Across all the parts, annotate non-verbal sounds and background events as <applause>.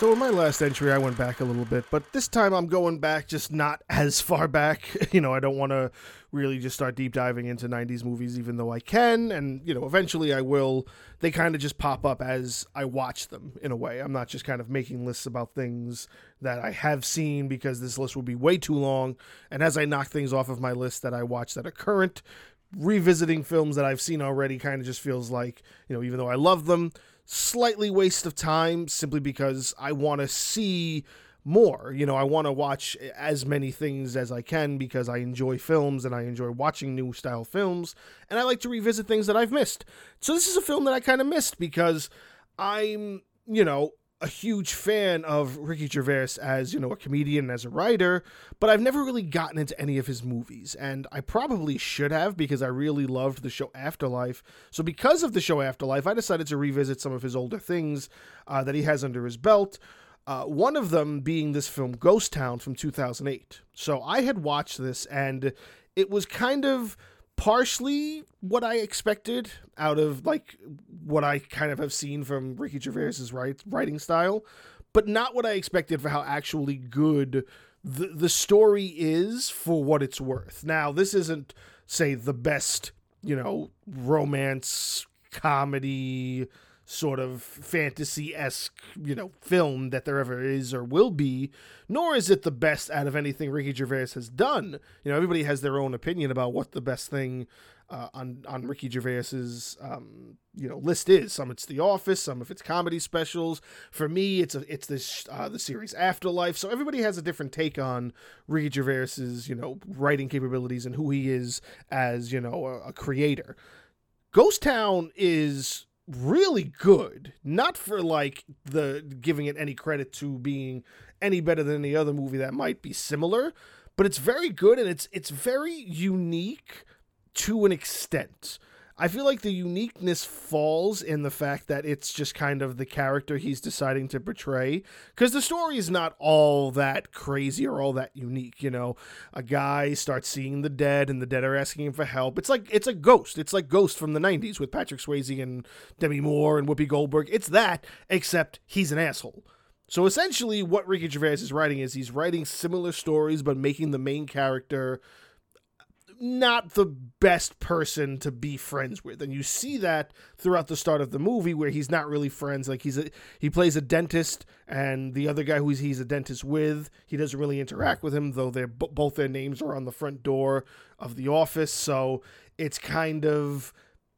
So in my last entry, I went back a little bit, but this time I'm going back just not as far back. <laughs> You know, I don't want to really just start deep diving into 90s movies, even though I can, and you know, eventually I will. They kind of just pop up as I watch them in a way. I'm not just kind of making lists about things that I have seen because this list will be way too long. And as I knock things off of my list that I watch that are current, revisiting films that I've seen already kind of just feels like, you know, even though I love them, slightly waste of time simply because I want to see more. You know, I want to watch as many things as I can because I enjoy films and I enjoy watching new style films and I like to revisit things that I've missed. So this is a film that I kind of missed because I'm, you know, a huge fan of Ricky Gervais as, you know, a comedian as a writer, but I've never really gotten into any of his movies. And I probably should have because I really loved the show Afterlife. So, because of the show Afterlife, I decided to revisit some of his older things uh, that he has under his belt. Uh, one of them being this film Ghost Town from 2008. So, I had watched this and it was kind of partially what I expected out of like what I kind of have seen from Ricky Gervais's writing style, but not what I expected for how actually good the the story is for what it's worth. Now, this isn't say the best, you know, romance comedy sort of fantasy esque, you know, film that there ever is or will be, nor is it the best out of anything Ricky Gervais has done. You know, everybody has their own opinion about what the best thing uh, on on Ricky Gervais's um, you know list is. Some it's The Office, some of it's comedy specials. For me, it's a it's this uh, the series Afterlife. So everybody has a different take on Ricky Gervais's you know writing capabilities and who he is as you know a, a creator. Ghost Town is really good. Not for like the giving it any credit to being any better than any other movie that might be similar, but it's very good and it's it's very unique to an extent. I feel like the uniqueness falls in the fact that it's just kind of the character he's deciding to portray. Because the story is not all that crazy or all that unique. You know, a guy starts seeing the dead, and the dead are asking him for help. It's like it's a ghost. It's like Ghost from the '90s with Patrick Swayze and Demi Moore and Whoopi Goldberg. It's that, except he's an asshole. So essentially, what Ricky Gervais is writing is he's writing similar stories, but making the main character not the best person to be friends with and you see that throughout the start of the movie where he's not really friends like he's a he plays a dentist and the other guy who he's a dentist with he doesn't really interact with him though they're both their names are on the front door of the office so it's kind of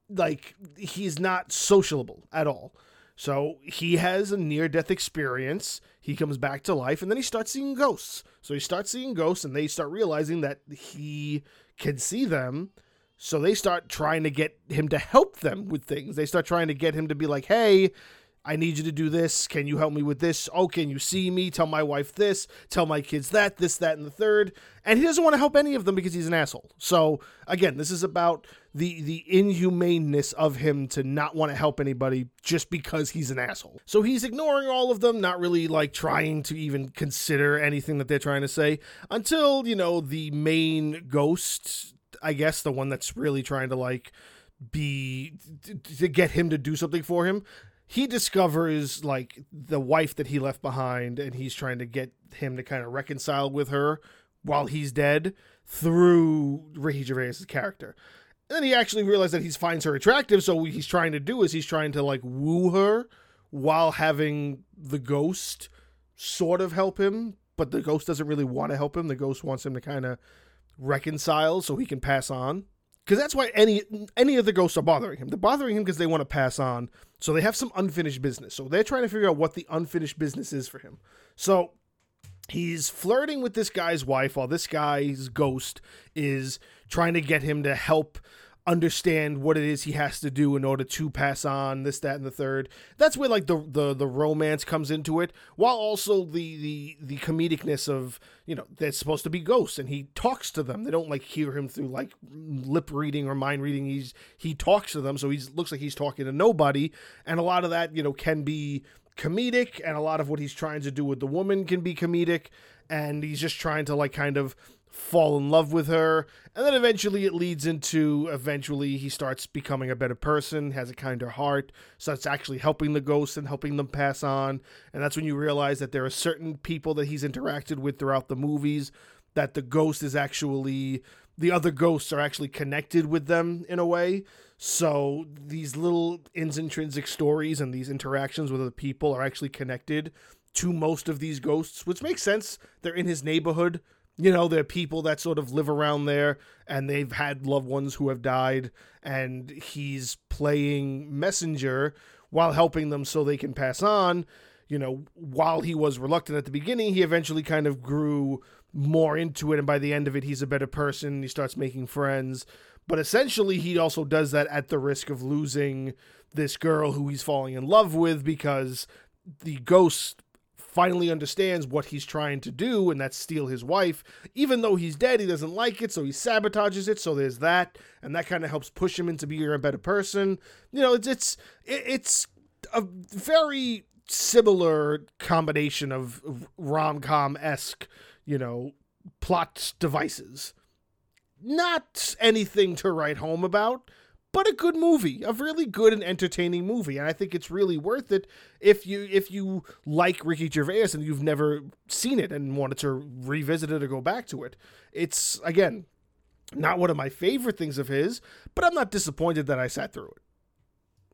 like he's not sociable at all so he has a near death experience. He comes back to life and then he starts seeing ghosts. So he starts seeing ghosts and they start realizing that he can see them. So they start trying to get him to help them with things. They start trying to get him to be like, hey, I need you to do this. Can you help me with this? Oh, can you see me? Tell my wife this. Tell my kids that, this, that, and the third. And he doesn't want to help any of them because he's an asshole. So again, this is about the the inhumaneness of him to not want to help anybody just because he's an asshole. So he's ignoring all of them, not really like trying to even consider anything that they're trying to say until, you know, the main ghost, I guess the one that's really trying to like be to get him to do something for him he discovers like the wife that he left behind and he's trying to get him to kind of reconcile with her while he's dead through Ricky Gervais' character. And then he actually realizes that he finds her attractive, so what he's trying to do is he's trying to like woo her while having the ghost sort of help him, but the ghost doesn't really want to help him. The ghost wants him to kind of reconcile so he can pass on because that's why any any of the ghosts are bothering him. They're bothering him because they want to pass on. So they have some unfinished business. So they're trying to figure out what the unfinished business is for him. So he's flirting with this guy's wife while this guy's ghost is trying to get him to help understand what it is he has to do in order to pass on this that and the third. That's where like the the, the romance comes into it while also the the the comedicness of you know they're supposed to be ghosts and he talks to them. They don't like hear him through like lip reading or mind reading. He's he talks to them so he looks like he's talking to nobody. And a lot of that you know can be comedic and a lot of what he's trying to do with the woman can be comedic. And he's just trying to like kind of fall in love with her and then eventually it leads into eventually he starts becoming a better person has a kinder heart starts actually helping the ghosts and helping them pass on and that's when you realize that there are certain people that he's interacted with throughout the movies that the ghost is actually the other ghosts are actually connected with them in a way. So these little intrinsic stories and these interactions with other people are actually connected to most of these ghosts which makes sense. They're in his neighborhood you know, they're people that sort of live around there and they've had loved ones who have died, and he's playing messenger while helping them so they can pass on. You know, while he was reluctant at the beginning, he eventually kind of grew more into it, and by the end of it, he's a better person. He starts making friends. But essentially, he also does that at the risk of losing this girl who he's falling in love with because the ghost finally understands what he's trying to do, and that's steal his wife. Even though he's dead, he doesn't like it, so he sabotages it. So there's that, and that kind of helps push him into being a better person. You know, it's it's it's a very similar combination of rom com esque, you know, plot devices. Not anything to write home about, but a good movie, a really good and entertaining movie, and I think it's really worth it if you if you like Ricky Gervais and you've never seen it and wanted to revisit it or go back to it. It's again not one of my favorite things of his, but I'm not disappointed that I sat through it.